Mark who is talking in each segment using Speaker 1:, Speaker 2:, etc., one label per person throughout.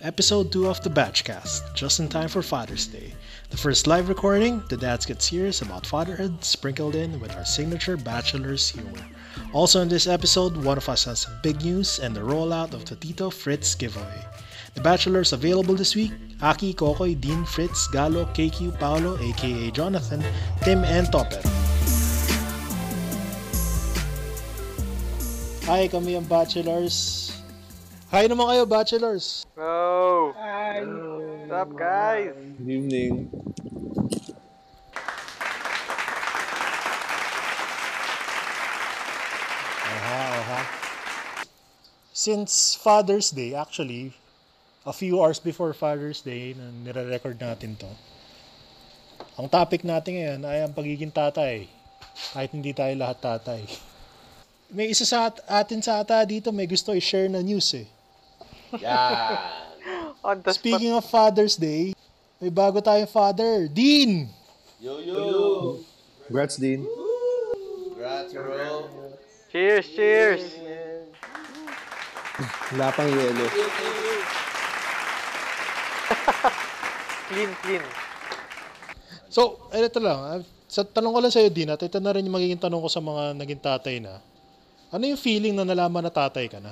Speaker 1: Episode 2 of the Batchcast, just in time for Father's Day. The first live recording, the dads get serious about fatherhood, sprinkled in with our signature bachelor's humor. Also in this episode, one of us has some big news and the rollout of the Tito Fritz giveaway. The bachelors available this week, Aki, Kokoy, Dean, Fritz, Galo, KQ, Paolo, aka Jonathan, Tim, and Topper. Hi, kami ang bachelors. Hi naman kayo, bachelors.
Speaker 2: Oh! Hi! What's up, guys?
Speaker 3: Good evening.
Speaker 1: Aha, aha. Since Father's Day, actually, a few hours before Father's Day, na nire-record natin to, ang topic natin ngayon ay ang pagiging tatay. Kahit hindi tayo lahat tatay. May isa sa at- atin sa ata dito may gusto i-share na news eh.
Speaker 2: On the spot.
Speaker 1: Speaking of Father's Day, may bago tayong father, Dean!
Speaker 3: Yo, yo! Congrats, Dean.
Speaker 2: Cheers, cheers!
Speaker 3: Wala pang yelo.
Speaker 2: Clean, clean.
Speaker 1: So, eh, ito lang. ah, Sa tanong ko lang sa'yo, Dean, at ito na rin yung magiging tanong ko sa mga naging tatay na. Ano yung feeling na nalaman na tatay ka na?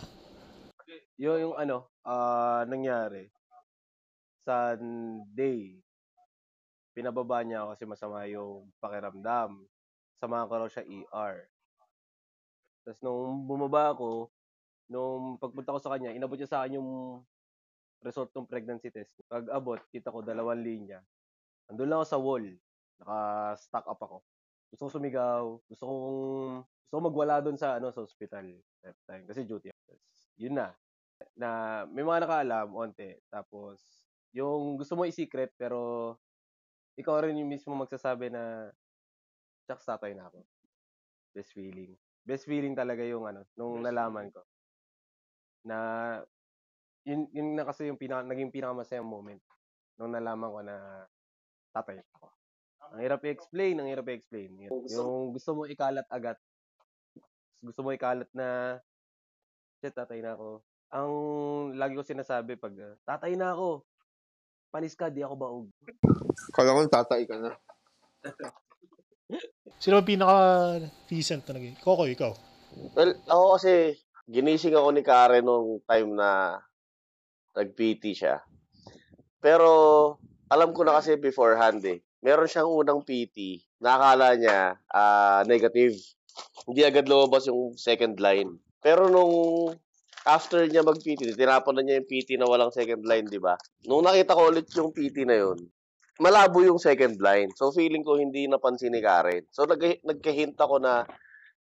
Speaker 4: Yun yung ano, ah nangyari. Sunday. Pinababa niya ako kasi masama yung pakiramdam. Samahan ko raw siya ER. Tapos nung bumaba ako, nung pagpunta ko sa kanya, inabot niya sa akin yung result ng pregnancy test. Pag abot, kita ko dalawang linya. Andun lang ako sa wall. Naka-stack up ako. Gusto ko sumigaw. Gusto kong, ko magwala doon sa, ano, sa hospital. That time. Kasi duty. Tapos, yun na na may mga nakaalam, onte. Tapos, yung gusto mo i-secret, pero ikaw rin yung mismo magsasabi na, shucks, tatay na ako. Best feeling. Best feeling talaga yung ano, nung nalaman ko. Na, yun, yun na kasi yung pinaka, naging pinakamasayang moment. Nung nalaman ko na tatay ako. Ang hirap i-explain, ang hirap i-explain. Yung, yung gusto mo ikalat agad. Gusto mo ikalat na, shit, tatay na ako ang lagi ko sinasabi pag uh, tatay na ako. Panis ka, di ako baog.
Speaker 3: Kala ko tatay ka na.
Speaker 1: Sino ang pinaka-recent na naging? Coco, ikaw.
Speaker 5: Well, ako kasi, ginising ako ni Karen nung time na nag-PT siya. Pero, alam ko na kasi beforehand eh. Meron siyang unang PT, nakakala niya ah, negative. Hindi agad lumabas yung second line. Pero nung after niya mag-PT, tinapon na niya yung PT na walang second line, di ba? Nung nakita ko ulit yung PT na yun, malabo yung second line. So, feeling ko hindi napansin ni Karen. So, nag- nagka-hint ako na,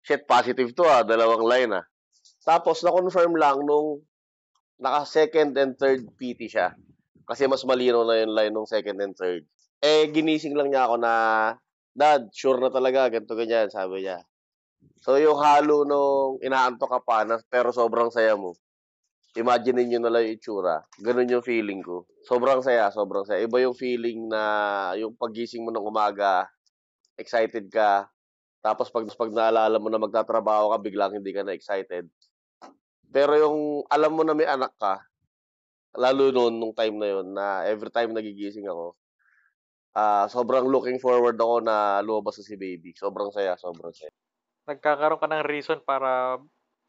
Speaker 5: shit, positive to ah, dalawang line ah. Tapos, na-confirm lang nung naka-second and third PT siya. Kasi mas malino na yung line nung second and third. Eh, ginising lang niya ako na, Dad, sure na talaga, ganito ganyan, sabi niya. So, yung halo nung inaantok ka pa, na, pero sobrang saya mo. Imagine niyo na lang yung itsura. Ganun yung feeling ko. Sobrang saya, sobrang saya. Iba yung feeling na yung pagising mo ng umaga, excited ka. Tapos pag, pag naalala mo na magtatrabaho ka, biglang hindi ka na excited. Pero yung alam mo na may anak ka, lalo noon, nung time na yun, na every time nagigising ako, ah sobrang looking forward ako na lumabas na si baby. Sobrang saya, sobrang saya.
Speaker 2: Nagkakaroon ka ng reason para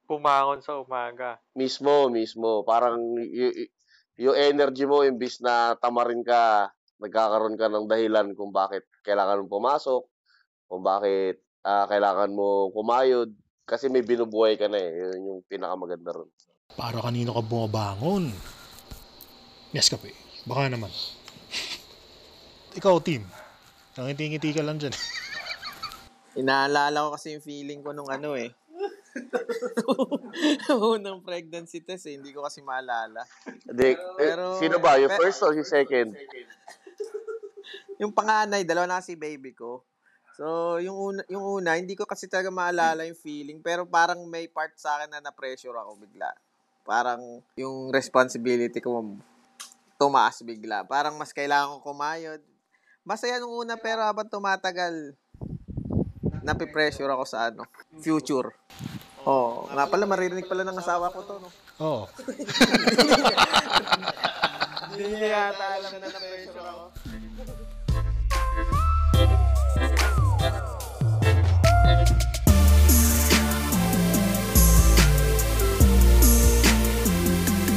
Speaker 2: pumangon sa umaga.
Speaker 5: Mismo, mismo. Parang y- y- yung energy mo, imbis na tamarin ka, nagkakaroon ka ng dahilan kung bakit kailangan mo pumasok, kung bakit ah, kailangan mo kumayod. Kasi may binubuhay ka na eh. Yun yung pinakamaganda ron.
Speaker 1: Para kanino ka bumabangon? Yes, kape. Baka naman. Ikaw, team. Nangiti-ngiti ka lang dyan.
Speaker 6: Inaalala ko kasi yung feeling ko nung ano eh. Unang pregnancy test eh. Hindi ko kasi maalala.
Speaker 5: Di, eh,
Speaker 6: Pero-
Speaker 5: sino ba? Yung
Speaker 6: pero-
Speaker 5: first o yung second?
Speaker 6: Yung panganay, dalawa na kasi baby ko. So, yung una, yung una, hindi ko kasi talaga maalala yung feeling. Pero parang may part sa akin na na-pressure ako bigla. Parang yung responsibility ko tumaas bigla. Parang mas kailangan ko kumayod. Masaya nung una pero habang tumatagal, napipressure ako sa ano, future. Oo. nga pala, maririnig pala ng asawa ko to, no?
Speaker 1: Oo.
Speaker 6: Hindi niya yata alam na na-pressure ako.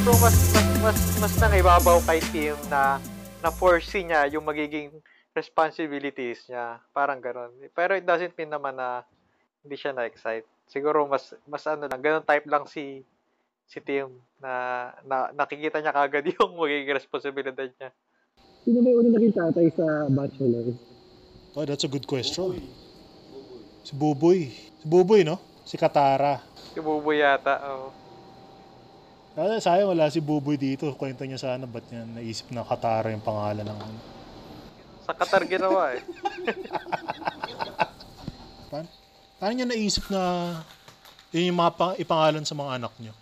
Speaker 2: So, mas, mas, mas, mas nangibabaw kay Tim na na-foresee niya yung magiging responsibilities niya. Parang ganon. Pero it doesn't mean naman na hindi siya na-excite. Siguro mas, mas ano lang, ganon type lang si si Tim na, na nakikita niya kagad yung magiging responsibilidad niya.
Speaker 7: Sino ba yung unang naging tatay sa Bachelor?
Speaker 1: Oh, that's a good question. Si Buboy. Si Buboy, no? Si Katara.
Speaker 2: Si Buboy yata. Oh.
Speaker 1: Kaya sayang wala si Buboy dito. Kwento niya sana ba't niya naisip na Katara yung pangalan ng ano.
Speaker 2: Sa Qatar ginawa eh.
Speaker 1: Paano, paano niya naisip na yun yung mga pang, ipangalan sa mga anak niyo?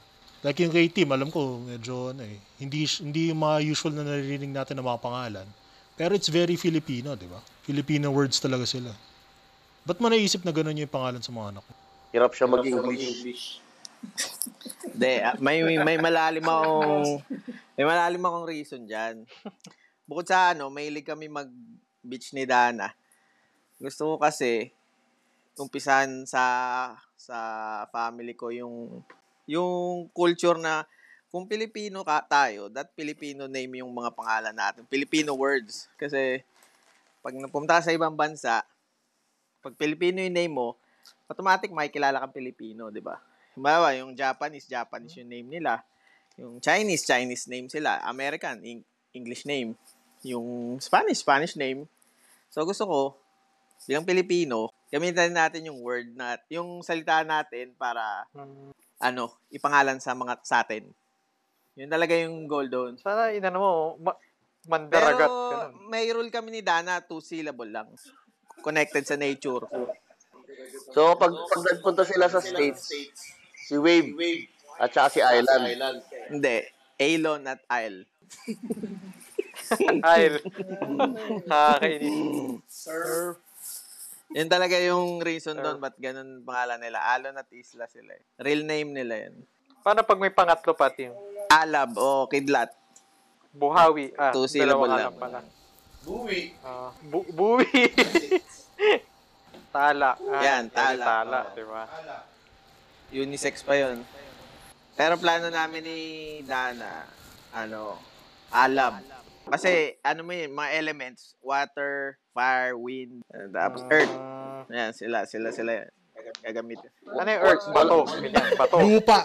Speaker 1: Like yung kay Tim, alam ko, medyo ano eh, hindi, hindi yung mga usual na naririnig natin ng mga pangalan. Pero it's very Filipino, di ba? Filipino words talaga sila. Ba't mo naisip na gano'n yung pangalan sa mga anak mo?
Speaker 5: Hirap siya mag-English.
Speaker 6: Hindi, ah, may, may, may malalim akong, may malalim akong reason dyan. Bukod sa ano, mahilig kami mag-beach ni Dana. Gusto ko kasi, umpisan sa sa family ko yung yung culture na kung Pilipino ka tayo, that Filipino name yung mga pangalan natin. Filipino words. Kasi pag napunta sa ibang bansa, pag Filipino yung name mo, automatic makikilala kang Pilipino, di ba? Halimbawa, yung Japanese, Japanese yung name nila. Yung Chinese, Chinese name sila. American, Eng- English name. Yung Spanish, Spanish name. So gusto ko, bilang Pilipino, gamitin natin yung word na, yung salita natin para, ano, ipangalan sa mga, sa atin. Yun talaga yung goal doon.
Speaker 2: Sana inano mo, ma- mandaragat.
Speaker 6: Pero
Speaker 2: ganun.
Speaker 6: may rule kami ni Dana, two syllable lang. Connected sa nature.
Speaker 5: So, pag, pag nagpunta sila sa States, si Wave at saka si Island.
Speaker 6: Hindi. Alon at Isle.
Speaker 2: Kyle. Nakakainis.
Speaker 6: Yun talaga yung reason doon ba't ganun pangalan nila. Alon at Isla sila. eh. Real name nila yun.
Speaker 2: Paano pag may pangatlo pa, Tim?
Speaker 6: Alab o Kidlat.
Speaker 2: Buhawi. Ah,
Speaker 6: Two syllable lang.
Speaker 2: alam pala. Buwi. Ah, bu- buwi. tala. Ah,
Speaker 6: Yan, tala.
Speaker 2: Tala,
Speaker 6: Oo.
Speaker 2: di ba?
Speaker 6: Unisex pa yun. Pero plano namin ni Dana, ano, Alab. Kasi, ano mo yun, mga elements, water, fire, wind, and tapos earth.
Speaker 2: Ah,
Speaker 6: Ayan, sila, sila, sila. Gag- Gagamitin.
Speaker 2: ano yung earth? Bato. Bato.
Speaker 1: Lupa!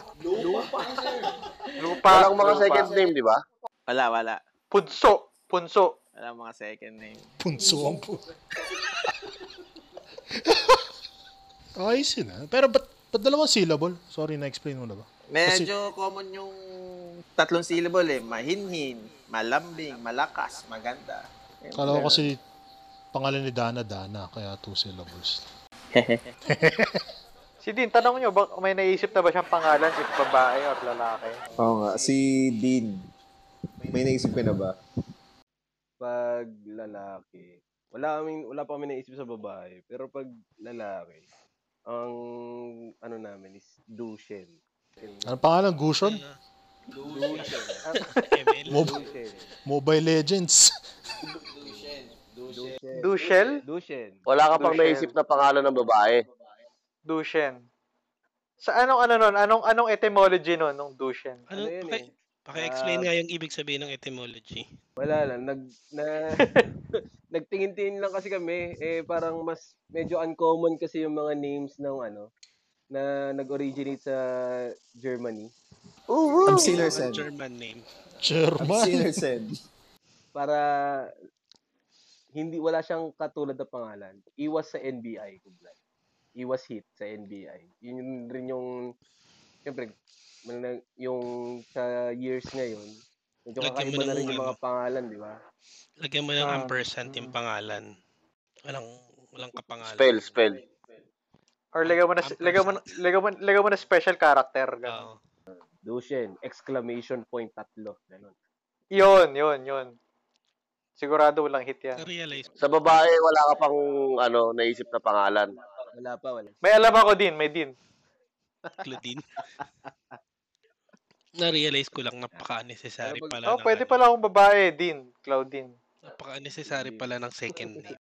Speaker 2: Lupa.
Speaker 5: Walang mga
Speaker 2: lupa.
Speaker 5: second name, di ba?
Speaker 6: Wala, wala.
Speaker 2: Punso. Punso.
Speaker 6: Wala mga second name.
Speaker 1: Punso ang po. Ayos yun ah. Pero ba't, ba't dalawang syllable? Sorry, na-explain mo na ba?
Speaker 6: Medyo common yung tatlong syllable eh. Mahinhin, malambing, malakas, maganda. Ayun,
Speaker 1: Kala ko kasi pangalan ni Dana, Dana. Kaya two syllables.
Speaker 2: Si Dean, tanong nyo, ba, may naisip na ba siyang pangalan if babae or lalaki?
Speaker 3: Oo nga. Si Dean. May naisip ka na ba?
Speaker 4: Pag lalaki, wala kaming wala pa kami naisip sa babae, pero pag lalaki, ang ano namin is Dushen.
Speaker 1: Ano pangalan? Gushon? Mob-
Speaker 4: Dushen.
Speaker 1: Mobile Legends.
Speaker 2: Dushel?
Speaker 4: Dushen.
Speaker 5: Wala ka pang
Speaker 2: Dushen.
Speaker 5: naisip na pangalan ng babae.
Speaker 2: Dushen. Sa anong ano nun? Anong anong etymology nun nung Dushen?
Speaker 4: Ano
Speaker 8: Ano,
Speaker 4: yun
Speaker 8: paki,
Speaker 4: eh?
Speaker 8: paki-explain nga yung ibig sabihin ng etymology.
Speaker 4: Wala lang. Nag, na, nagtingin-tingin lang kasi kami. Eh, parang mas medyo uncommon kasi yung mga names ng ano, na nag-originate sa Germany.
Speaker 3: Absiner
Speaker 8: Yung
Speaker 3: said.
Speaker 8: German name.
Speaker 1: German.
Speaker 3: Absiner said.
Speaker 4: Para hindi wala siyang katulad na pangalan. Iwas sa NBI, kumbaga. Iwas hit sa NBI. Yun rin yung siyempre yung sa years ngayon, medyo kakaiba na rin yung mga pangalan, di ba?
Speaker 8: Lagyan mo ng
Speaker 2: Ah,
Speaker 8: ampersand yung pangalan. Walang walang kapangalan.
Speaker 5: Spell, spell.
Speaker 2: Or lagyan mo na lagyan mo na- lagyan mo, lagyan mo na special character.
Speaker 8: Oo.
Speaker 4: Dushen, exclamation point tatlo. Ganun.
Speaker 2: Yun, yun, yun. Sigurado walang hit yan.
Speaker 8: Na-realize.
Speaker 5: Sa babae, wala ka pang ano, naisip na pangalan.
Speaker 4: Wala pa, wala.
Speaker 2: May alam ako din, may din.
Speaker 8: Claudine. Na-realize ko lang napaka-unnecessary pala
Speaker 2: Oh,
Speaker 8: ng
Speaker 2: pwede
Speaker 8: ano,
Speaker 2: pala akong babae din, Claudine.
Speaker 8: napaka-unnecessary pala ng second name.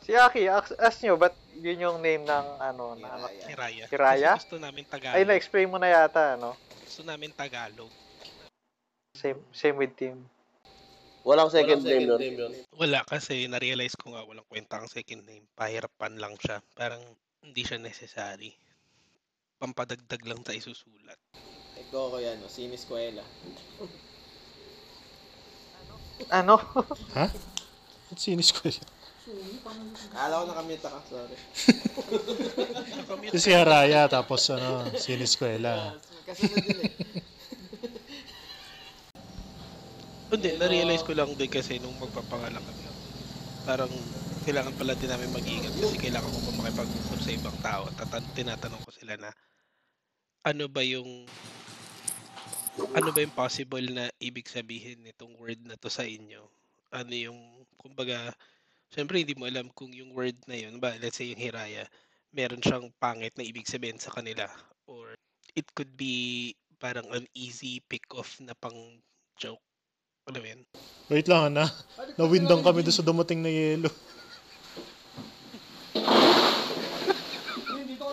Speaker 2: Si Aki, ask, ask nyo, ba't yun yung name ng ano, na.
Speaker 6: Hiraya.
Speaker 2: Si Raya?
Speaker 8: Kasi gusto namin Tagalog.
Speaker 2: Ay, na-explain mo na yata, ano?
Speaker 8: Gusto namin Tagalog.
Speaker 2: Same, same with Tim.
Speaker 5: Walang second name yun.
Speaker 8: Wala kasi na-realize ko nga walang kwenta ang second name. Pahirapan lang siya. Parang hindi siya necessary. Pampadagdag lang sa isusulat.
Speaker 6: Ikaw ko yan, no? Siniskwela.
Speaker 2: Ano?
Speaker 1: Ha? Sinis ko yun?
Speaker 6: Akala ko nakamute ka, sorry.
Speaker 1: Ito si Haraya, tapos ano, siniskwela.
Speaker 6: Kasunod din eh.
Speaker 8: Hindi, na-realize ko lang din kasi nung magpapangalan kami. Parang kailangan pala din namin mag-ingat kasi kailangan ko pa makipag-usap sa ibang tao. Tatan- tinatanong ko sila na ano ba yung ano ba yung possible na ibig sabihin nitong word na to sa inyo? Ano yung, kumbaga, syempre hindi mo alam kung yung word na yun, ba, let's say yung hiraya, meron siyang pangit na ibig sabihin sa kanila. Or it could be parang an easy pick-off na pang joke. Alam mo yun?
Speaker 1: Wait lang, na. Nawindang kami doon sa dumating na yelo.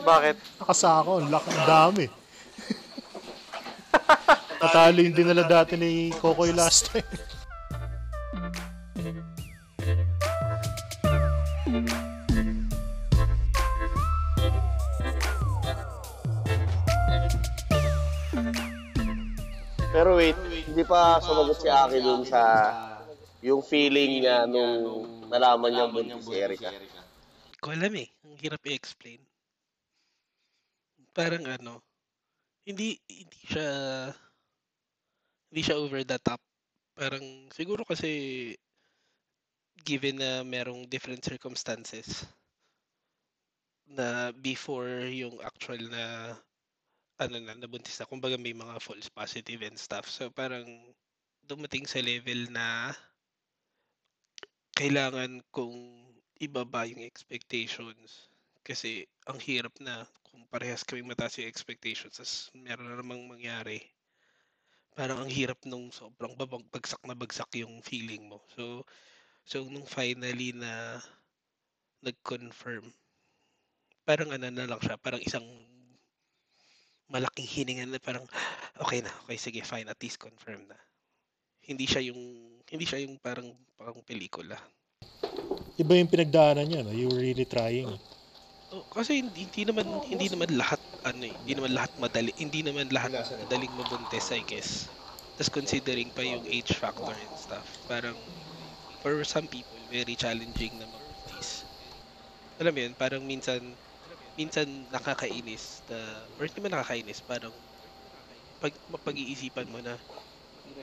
Speaker 2: Bakit?
Speaker 1: Nakasako, ang laki, ang dami. Natalo yung dinala dati ni Kokoy last time.
Speaker 5: Pero wait, hindi pa sumagot si Aki dun sa yung feeling niya nung nalaman niya buntis si Erika.
Speaker 8: Hindi ko alam eh. Ang hirap i-explain. Parang ano, hindi hindi siya hindi siya over the top. Parang siguro kasi given na merong different circumstances na before yung actual na ano na nabuntis na. Kumbaga may mga false positive and stuff. So parang dumating sa level na kailangan kong ibaba yung expectations. Kasi ang hirap na kung parehas kami mataas yung expectations tas meron na namang mangyari. Parang ang hirap nung sobrang babag bagsak na bagsak yung feeling mo. So so nung finally na nag-confirm parang ano na lang siya parang isang malaking hininga na parang okay na okay sige fine at least confirm na hindi siya yung hindi siya yung parang parang pelikula
Speaker 1: Iba yung pinagdaanan niya, no? You were really trying.
Speaker 8: Oh, kasi hindi, hindi naman hindi naman lahat ano eh, hindi naman lahat madali, hindi naman lahat madaling mabuntis I guess. Tapos considering pa yung age factor and stuff, parang for some people very challenging na mabuntis. Alam mo yun, parang minsan minsan nakakainis na, or hindi man nakakainis, parang pag mapag-iisipan mo na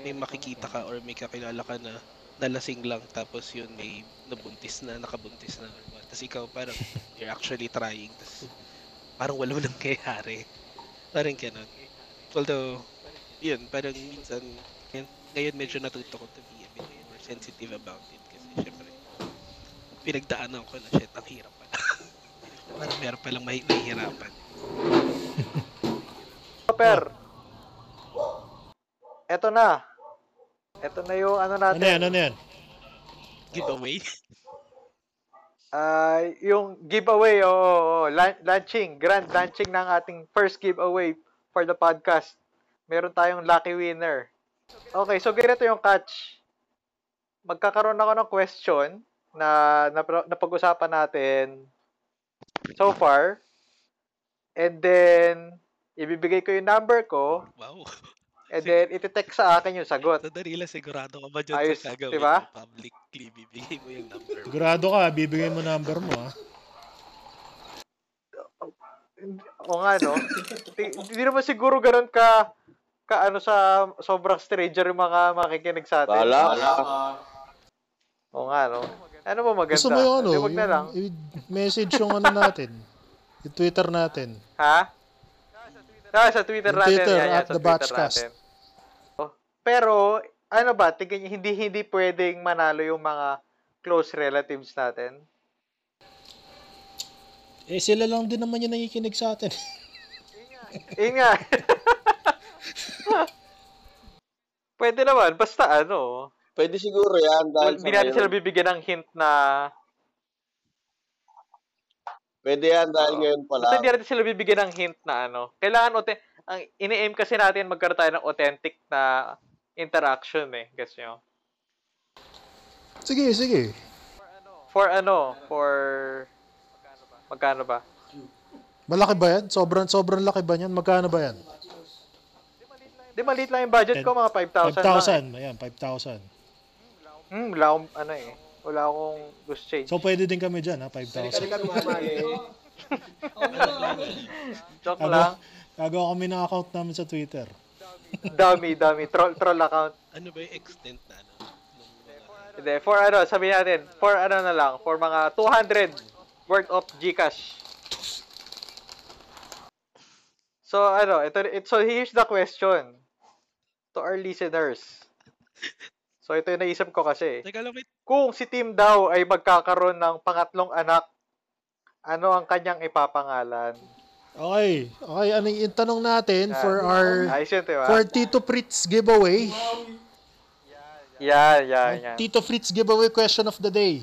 Speaker 8: may makikita ka or may kakilala ka na nalasing lang tapos yun may nabuntis na, nakabuntis na. Tapos ikaw parang you're actually trying tapos parang walang nangyayari. Parang ganun. Although, yun, parang minsan, ngayon, ngayon medyo natuto ko to be a bit more sensitive about it kasi syempre pinagdaanan ko na shit, ang hirap pala. Parang meron palang may nahihirapan.
Speaker 2: Per. Eto na. Eto na yung ano
Speaker 1: Ano
Speaker 2: natin.
Speaker 1: yan, ano yan?
Speaker 8: Giveaway?
Speaker 2: Ah, yung giveaway, oo, oh, oh, launching, grand launching ng ating first giveaway for the podcast. Meron tayong lucky winner. Okay, so ganito yung catch. Magkakaroon ako ng question na, na napag-usapan natin so far. And then, ibibigay ko yung number ko.
Speaker 8: Wow.
Speaker 2: And then, iti-text sa akin yung sagot.
Speaker 8: Nadali lang sigurado ka ba dyan
Speaker 2: Ayos,
Speaker 8: sa gagawin
Speaker 2: diba?
Speaker 8: publicly? Bibigay mo yung number mo.
Speaker 1: Sigurado ka, bibigay mo number mo, ha?
Speaker 2: O nga, no? Di- Hindi naman siguro ganun ka ka ano sa sobrang stranger yung mga makikinig sa atin.
Speaker 5: Bahala.
Speaker 2: O nga, no? Ano ba maganda?
Speaker 1: Gusto mo yung ano,
Speaker 2: wag na lang.
Speaker 1: yung, i-message yung ano natin. Yung Twitter natin.
Speaker 2: Ha? Ah, sa Twitter
Speaker 1: Yung
Speaker 2: natin.
Speaker 1: Twitter,
Speaker 2: yan, yan,
Speaker 1: at
Speaker 2: sa
Speaker 1: the
Speaker 2: Twitter
Speaker 1: Batchcast.
Speaker 2: Oh, Pero, ano ba, tingin hindi, hindi pwedeng manalo yung mga close relatives natin?
Speaker 1: Eh, sila lang din naman yung nakikinig sa atin.
Speaker 2: Yun nga. Pwede naman, basta ano.
Speaker 5: Pwede siguro yan dahil sa
Speaker 2: Hindi natin sila bibigyan ng hint na...
Speaker 5: Pwede yan dahil
Speaker 2: Oo.
Speaker 5: ngayon pa
Speaker 2: Basta hindi natin sila bibigyan ng hint na ano. Kailangan, aute- ang ini-aim kasi natin magkaroon tayo ng authentic na interaction eh. Guess nyo?
Speaker 1: Sige, sige.
Speaker 2: For ano? For... Magkano ba?
Speaker 1: Malaki ba yan? Sobrang, sobrang laki ba yan? Magkano ba yan?
Speaker 2: Di maliit lang yung budget ko, mga 5,000 lang. eh.
Speaker 1: 5,000. Ayan, 5,000.
Speaker 2: Hmm, wala akong, ano eh. Wala akong loose change.
Speaker 1: So, pwede din kami dyan, ha? 5,000.
Speaker 2: Joke
Speaker 1: Ano?
Speaker 2: lang.
Speaker 1: Gagawa kami ng account namin sa Twitter.
Speaker 2: Dami, dami. Troll, troll account.
Speaker 8: Ano ba yung extent na ano?
Speaker 2: Hindi, for ano, sabihin natin, for ano na lang, for mga 200 worth of Gcash. So, ano, ito, it, so here's the question to our listeners. So, ito yung naisip ko kasi.
Speaker 8: Teka lang, wait.
Speaker 2: Kung si Tim daw ay magkakaroon ng pangatlong anak, ano ang kanyang ipapangalan?
Speaker 1: Okay. Okay, ano yung tanong natin for our
Speaker 2: Ayos yun, diba?
Speaker 1: for Tito Fritz giveaway?
Speaker 2: Yan, yan, yan.
Speaker 1: Tito Fritz giveaway question of the day.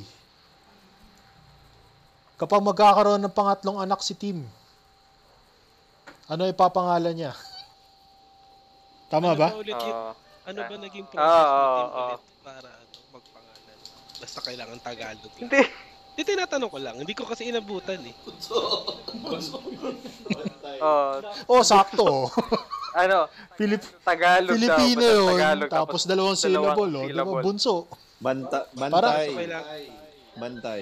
Speaker 1: Kapag magkakaroon ng pangatlong anak si Tim, ano ipapangalan niya? Tama
Speaker 8: Ano
Speaker 1: ba?
Speaker 8: ba ulit
Speaker 2: Oo.
Speaker 8: Ano ba naging
Speaker 2: Oo,
Speaker 8: process Tim,
Speaker 2: oo.
Speaker 8: ulit para ano, magpangalan? Basta kailangan Tagalog. lang.
Speaker 2: Hindi.
Speaker 8: Hindi, tinatanong ko lang. Hindi ko kasi inabutan eh.
Speaker 2: Oh,
Speaker 1: Oh, sakto.
Speaker 2: ano,
Speaker 1: Pilip
Speaker 2: Tagalog daw.
Speaker 1: Filipino
Speaker 2: basta
Speaker 1: yun.
Speaker 2: Tagalog,
Speaker 1: Tapos dalawang syllable, oh. Di ba?
Speaker 2: syllable.
Speaker 1: Bunso.
Speaker 3: Banta, bantay.
Speaker 8: So, kailangan,
Speaker 3: Bantay.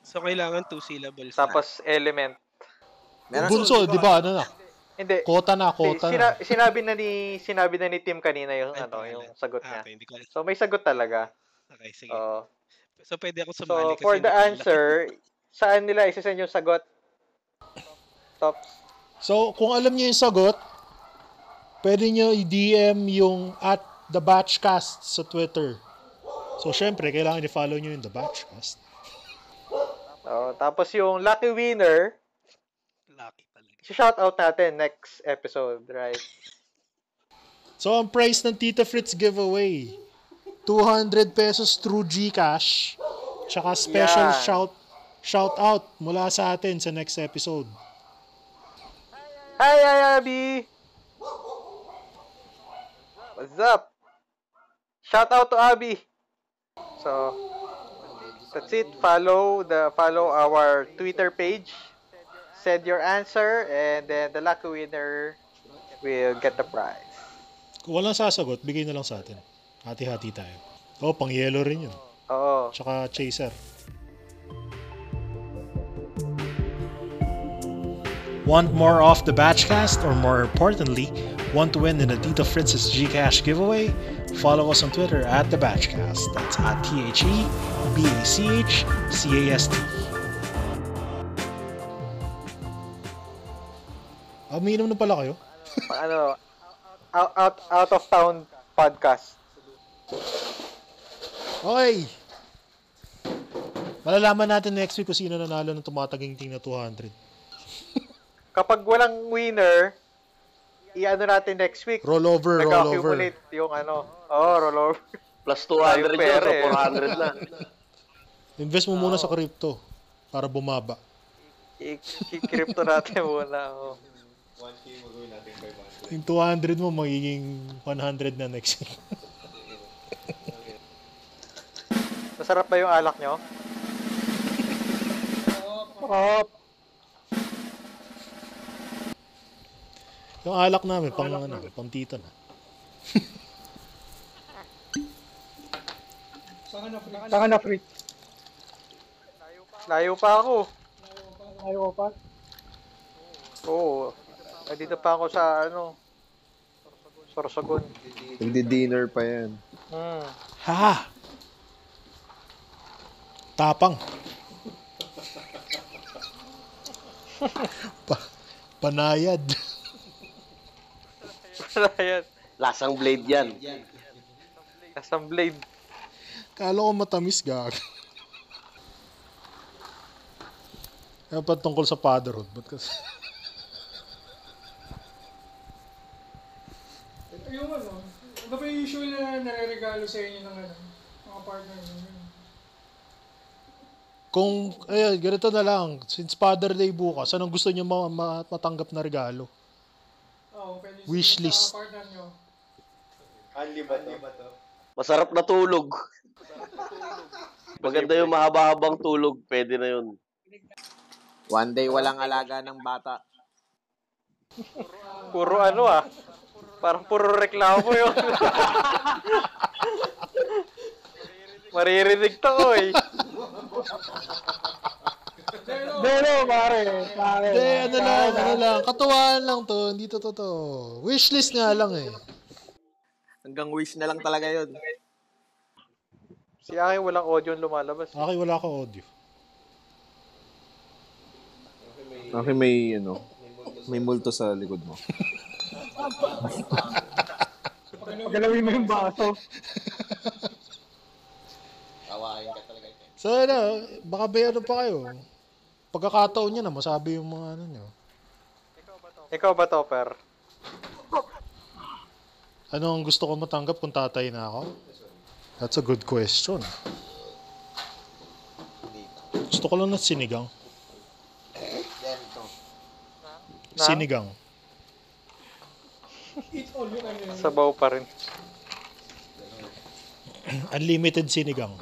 Speaker 8: so, kailangan two syllables. na.
Speaker 2: Tapos element.
Speaker 6: Meron
Speaker 1: Bunso, di ba? Ano na?
Speaker 2: Hindi.
Speaker 1: Kota na, kota na.
Speaker 2: Sina- sinabi na ni sinabi na ni Tim kanina yung
Speaker 8: Ay,
Speaker 2: ano, yung sagot
Speaker 8: Ah,
Speaker 2: niya.
Speaker 8: okay, hindi ko.
Speaker 2: So may sagot talaga.
Speaker 8: Okay, sige.
Speaker 2: Oo.
Speaker 8: so, pwede ako
Speaker 2: So
Speaker 8: sumali kasi
Speaker 2: for the answer, saan nila isasend yung sagot? Top.
Speaker 1: So, kung alam niyo yung sagot, pwede niyo i-DM yung at The Batchcast sa Twitter. So, syempre, kailangan i-follow niyo yung The Batchcast.
Speaker 2: Oh, tapos yung lucky winner,
Speaker 8: Lucky talaga.
Speaker 2: shout out natin next episode, right?
Speaker 1: So, ang price ng Tita Fritz giveaway, 200 pesos through GCash, tsaka special
Speaker 2: Yan.
Speaker 1: shout shout out mula sa atin sa next episode.
Speaker 2: Hi, hi, Abby! What's up? Shout out to Abby. So, that's it. Follow the follow our Twitter page. Send your answer and then the lucky winner will get the prize.
Speaker 1: Kung walang sasagot, bigay na lang sa atin. Hati-hati tayo. Oh, pang yellow rin yun.
Speaker 2: Oo.
Speaker 1: Tsaka chaser. Want more off the Batchcast or more importantly, want to win in the Tito Fritz's Gcash giveaway? Follow us on Twitter at the Batchcast. That's at T H E B A C H C A S T. umiinom na pala kayo?
Speaker 2: ano, out, out, out of town podcast.
Speaker 1: Okay. Malalaman natin next week kung sino nanalo ng tumataginting na 200.
Speaker 2: Kapag walang winner, i-ano natin next week.
Speaker 1: Roll over, roll over.
Speaker 2: Nag-accumulate yung ano. Oh, roll over.
Speaker 5: Plus 200 yun, so
Speaker 2: eh.
Speaker 5: 400 na.
Speaker 1: Invest mo muna sa crypto para bumaba.
Speaker 2: I-crypto natin muna. Oh.
Speaker 1: Yung 200 mo magiging 100 na next week.
Speaker 2: Masarap ba yung alak nyo?
Speaker 1: Yung alak namin, pang, ano, pang tita na.
Speaker 7: Saka na free.
Speaker 2: Layo pa ako.
Speaker 7: Ko pa.
Speaker 2: Oo. Nandito pa ako sa ano. Sorsogon.
Speaker 3: Nagdi-dinner pa yan.
Speaker 2: Hmm.
Speaker 1: Ha! Tapang. pa, panayad.
Speaker 2: Ayan.
Speaker 5: Lasang blade yan.
Speaker 2: Kasang blade.
Speaker 1: Kala ko matamis gag. Pa tungkol sa fatherhood. Ba't kasi...
Speaker 7: yung ano, ano ba yung usual na nare-regalo sa inyo ng ano, mga partner nyo?
Speaker 1: Kung, ayun, ganito na lang. Since Father Day bukas, anong gusto nyo ma- ma- matanggap na regalo?
Speaker 7: Oo, pwede sa
Speaker 1: list.
Speaker 7: partner nyo.
Speaker 5: Masarap na tulog. Maganda yung mahaba-habang tulog. Pwede na yun.
Speaker 6: One day walang alaga ng bata.
Speaker 2: Puro ano ah. Parang puro reklamo yun. Maririnig to, oy.
Speaker 7: Pero, pare, pare.
Speaker 1: Hindi, ano lang, ano lang. Katuwaan lang to. Hindi to totoo. Wishlist nga lang eh.
Speaker 6: Hanggang wish na lang talaga yun.
Speaker 2: Si Aki walang audio yung lumalabas.
Speaker 1: Okay, wala ka audio.
Speaker 3: Okay, may, ano, may multo sa likod mo.
Speaker 7: Pagalawin mo yung baso.
Speaker 1: So, ano, baka ba ano pa kayo? Pagkakataon nyo na, masabi yung mga ano nyo.
Speaker 2: Ikaw ba, Topper?
Speaker 1: Ano ang gusto ko matanggap kung tatay na ako? That's a good question. Gusto ko lang ng sinigang.
Speaker 2: Na?
Speaker 1: Sinigang.
Speaker 7: Eat all yung ano yun.
Speaker 2: Sabaw pa rin.
Speaker 1: Unlimited sinigang.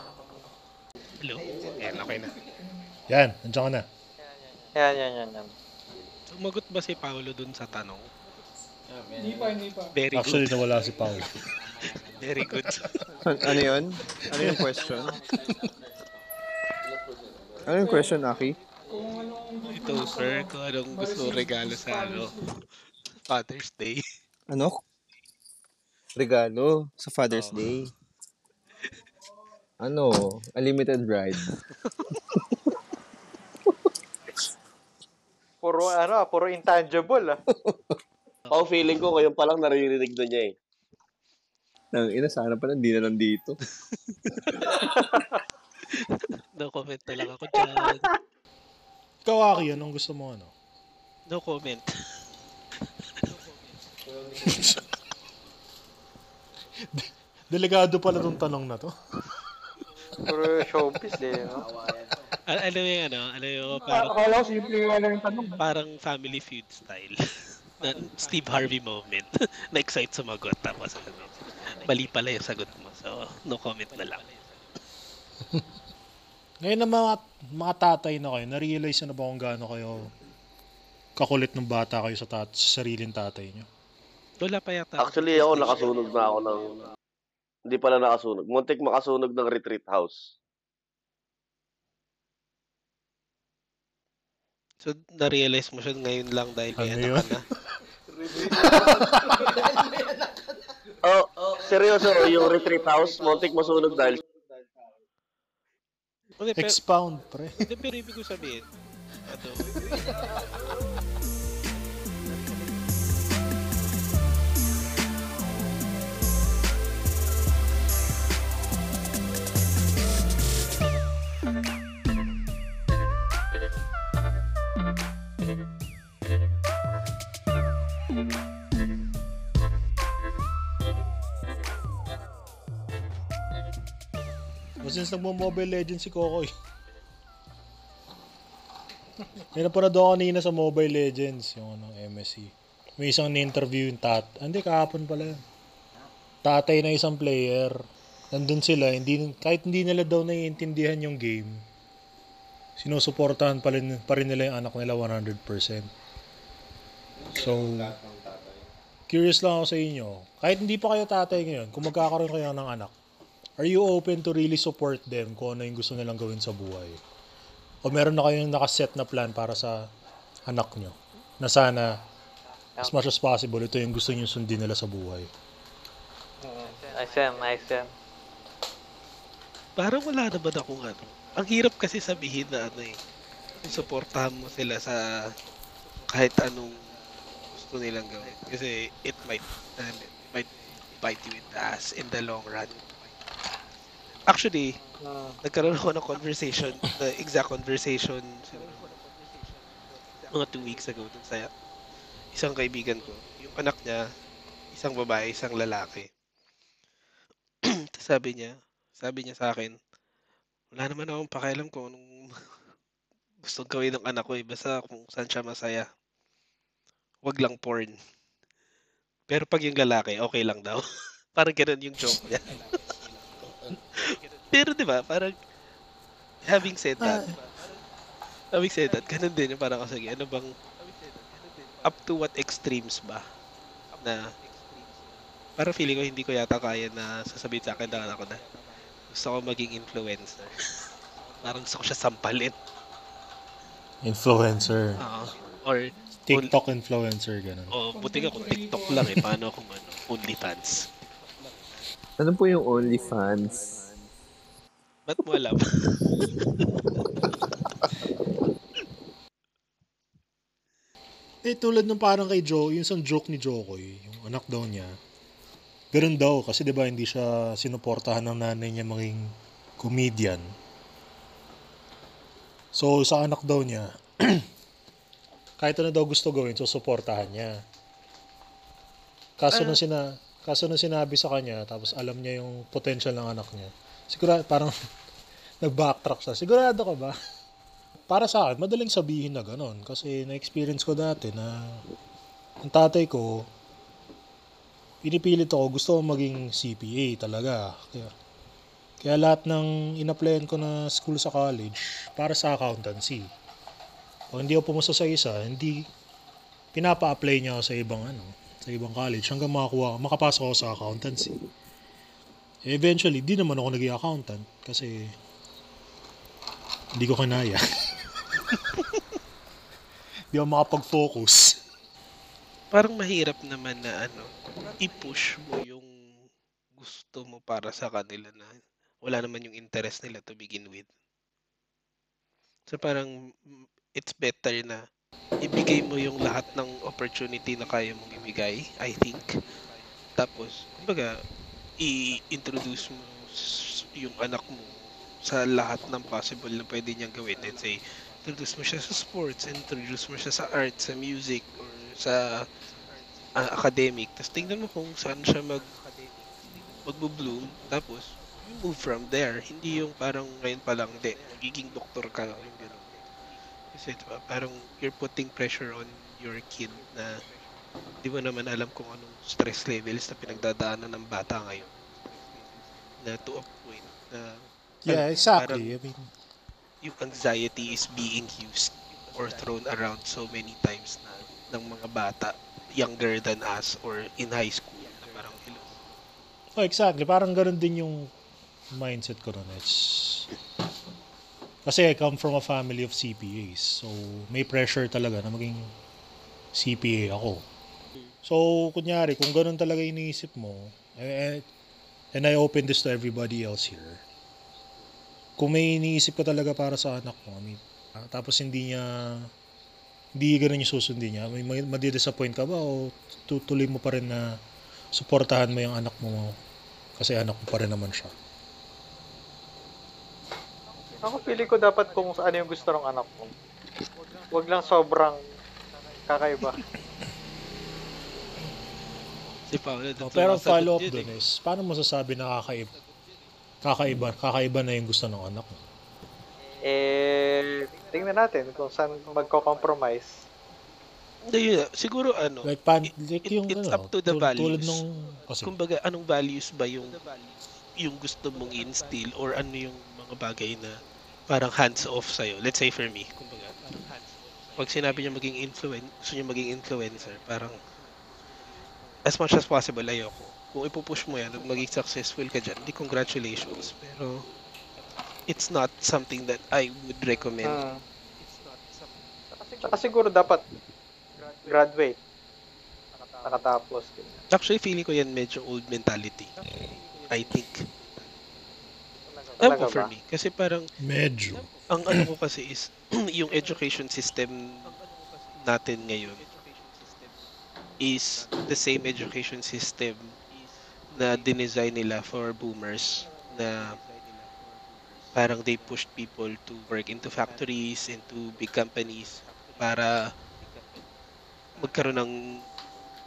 Speaker 8: Hello? Ayan, okay na.
Speaker 1: Yan, nandiyan ka na.
Speaker 2: Yan, yan, yan, yan.
Speaker 8: Sumagot ba si Paolo dun sa tanong?
Speaker 7: Hindi pa, hindi pa.
Speaker 8: Very
Speaker 1: Actually,
Speaker 8: good.
Speaker 1: nawala si Paul.
Speaker 8: Very good.
Speaker 3: ano yun? Ano yung question? Ano yung question, Aki?
Speaker 8: Ito, sir, kung anong gusto regalo sa ano, Father's Day.
Speaker 3: Ano? Regalo sa Father's
Speaker 8: Oo.
Speaker 3: Day. Ano? Unlimited ride.
Speaker 2: Puro ano, ah, puro intangible ah.
Speaker 5: Ako feeling ko ngayon pa lang naririnig na niya eh.
Speaker 3: Nang ina, sana pa hindi na nandito.
Speaker 8: No comment na lang ako dyan.
Speaker 1: Ikaw, Aki, anong gusto mo ano?
Speaker 8: No comment.
Speaker 1: Delikado pala tong tanong na to.
Speaker 2: Puro showbiz eh, no?
Speaker 8: Al ano yung ano, ano yung parang,
Speaker 7: Akala ko simple yung ano yung tanong.
Speaker 8: parang family feud style. na Steve Harvey moment. Na-excite sumagot tapos ano, mali pala yung sagot mo. So, no comment na lang.
Speaker 1: Ngayon na mga, mga tatay na kayo, na-realize na ba kung gaano kayo kakulit ng bata kayo sa, tat- sa sariling tatay nyo?
Speaker 8: Wala pa yata.
Speaker 5: Actually, ako nakasunog na ako ng... Hindi pala nakasunog. Muntik makasunog ng retreat house.
Speaker 8: So, na-realize mo siya ngayon lang dahil may
Speaker 1: Ano
Speaker 8: anak
Speaker 1: yun?
Speaker 8: ka na.
Speaker 5: Oh, seryoso, yung retreat house, muntik masunog dahil
Speaker 1: Expound, pre.
Speaker 8: hindi, pero ibig ko sabihin, ano,
Speaker 1: Since nagmo-mobile legends si Kokoy. May napanood ako kanina sa Mobile Legends, yung ano, MSC. May isang na-interview yung tat... ah, Hindi, kahapon pala yun. Tatay na isang player. Nandun sila, hindi, kahit hindi nila daw naiintindihan yung game, sinusuportahan pa rin, pa rin nila yung anak nila 100%. So, curious lang ako sa inyo. Kahit hindi pa kayo tatay ngayon, kung magkakaroon kayo ng anak, are you open to really support them kung ano yung gusto nilang gawin sa buhay? O meron na kayong nakaset na plan para sa anak nyo? Na sana, as much as possible, ito yung gusto nyo sundin nila sa buhay.
Speaker 2: Yan, nice yan.
Speaker 8: parang wala naman akong ano. Ang hirap kasi sabihin na ano eh, suportahan mo sila sa kahit anong gusto nilang gawin. Kasi it might, um, it might bite you in the ass in the long run. Actually, nagkaroon ako ng conversation, the exact conversation mga two weeks ago dun sa isang kaibigan ko. Yung anak niya, isang babae, isang lalaki. Sabi niya, sabi niya sa akin, wala naman akong pakialam kung anong gusto gawin ng anak ko eh. Basta kung saan siya masaya. Wag lang porn. Pero pag yung lalaki, okay lang daw. parang ganun yung joke niya. Pero di ba, parang having said that, having said that, ganun din yung parang kasi ano bang up to what extremes ba na para feeling ko hindi ko yata kaya na sasabihin sa akin na ako na gusto ko maging influencer. parang gusto ko siya sampalin.
Speaker 1: Influencer.
Speaker 8: Oo. or
Speaker 1: TikTok influencer, ganun.
Speaker 8: o buti ka kung TikTok lang eh. Paano kung ano, OnlyFans?
Speaker 3: Ano po yung OnlyFans?
Speaker 8: Ba't mo alam?
Speaker 1: Eh, tulad ng parang kay Joe, yung isang joke ni Jokoy, yung anak daw niya, ganun daw, kasi di ba hindi siya sinuportahan ng nanay niya maging comedian. So, sa anak daw niya, kahit ano daw gusto gawin, so suportahan niya. Kaso nung sina kaso nung sinabi sa kanya, tapos alam niya yung potential ng anak niya. Siguro parang nag-backtrack siya. Sigurado ka ba? Para sa akin, madaling sabihin na ganon. Kasi na-experience ko dati na ang tatay ko, pinipilit ako, gusto ko maging CPA talaga. Kaya, kaya lahat ng in-applyan ko na school sa college, para sa accountancy. Pag hindi ako pumasa sa isa, hindi pinapa-apply niya ako sa ibang ano, sa ibang college hanggang makakuha, makapasok ako sa accountancy. Eventually, di naman ako naging accountant kasi hindi ko kinaya. Di ako makapag-focus.
Speaker 8: Parang mahirap naman na ano, i-push mo yung gusto mo para sa kanila na wala naman yung interest nila to begin with. So parang it's better na ibigay mo yung lahat ng opportunity na kaya mong ibigay, I think. Tapos, kumbaga, i-introduce mo yung anak mo sa lahat ng possible na pwede niyang gawin. Let's say, introduce mo siya sa sports, introduce mo siya sa art, sa music, or sa ah, academic. Tapos tingnan mo kung saan siya mag magbo-bloom. Tapos, move from there. Hindi yung parang ngayon pa lang, hindi, magiging doktor ka. Yung gano'n. Kasi diba, parang you're putting pressure on your kid na di mo naman alam kung anong stress levels na pinagdadaanan ng bata ngayon. Na to a point na
Speaker 1: Yeah, exactly. I mean,
Speaker 8: yung anxiety is being used or thrown around so many times na ng mga bata younger than us or in high school na parang hello.
Speaker 1: oh, exactly. Parang ganun din yung mindset ko nun. It's... Kasi I come from a family of CPAs. So, may pressure talaga na maging CPA ako. So, kunyari, kung ganun talaga iniisip mo, eh, eh, and I open this to everybody else here, kung may iniisip ka talaga para sa anak mo, I mean, ah, tapos hindi niya, hindi ganun yung susundin niya, may, may madidisappoint ka ba o tutuloy mo pa rin na suportahan mo yung anak mo kasi anak mo pa rin naman siya.
Speaker 2: Ako pili ko dapat kung ano yung gusto ng anak ko. Huwag lang sobrang kakaiba.
Speaker 8: Si Paolo,
Speaker 1: Oh, pero
Speaker 8: sumasagot
Speaker 1: follow up
Speaker 8: yun
Speaker 1: dun is, paano mo sasabi na kakaiba, kakaiba, kakaiba na yung gusto ng anak mo?
Speaker 2: Eh, tingnan natin kung saan magko-compromise.
Speaker 8: Hindi, yun, siguro ano,
Speaker 1: Like, pan, like
Speaker 8: it-
Speaker 1: yung,
Speaker 8: it's
Speaker 1: ano,
Speaker 8: up to the
Speaker 1: tul- Tulad
Speaker 8: values.
Speaker 1: nung, kasi,
Speaker 8: kumbaga anong values ba yung yung gusto mong instill or ano yung mga bagay na parang hands off sa'yo. Let's say for me, kumbaga, pag sinabi niya maging influen gusto niya maging influencer, parang as much as possible ayoko. Kung ipupush mo yan at maging successful ka dyan, di congratulations. Pero it's not something that I would recommend.
Speaker 2: Hmm. Tsaka siguro dapat graduate. Nakatapos.
Speaker 8: Actually, feeling ko yan medyo old mentality. I think. Ewan ko for me. Kasi parang
Speaker 1: medyo.
Speaker 8: ang ano ko kasi is yung education system natin ngayon is the same education system na dinesign nila for boomers na parang they pushed people to work into factories, into big companies para magkaroon ng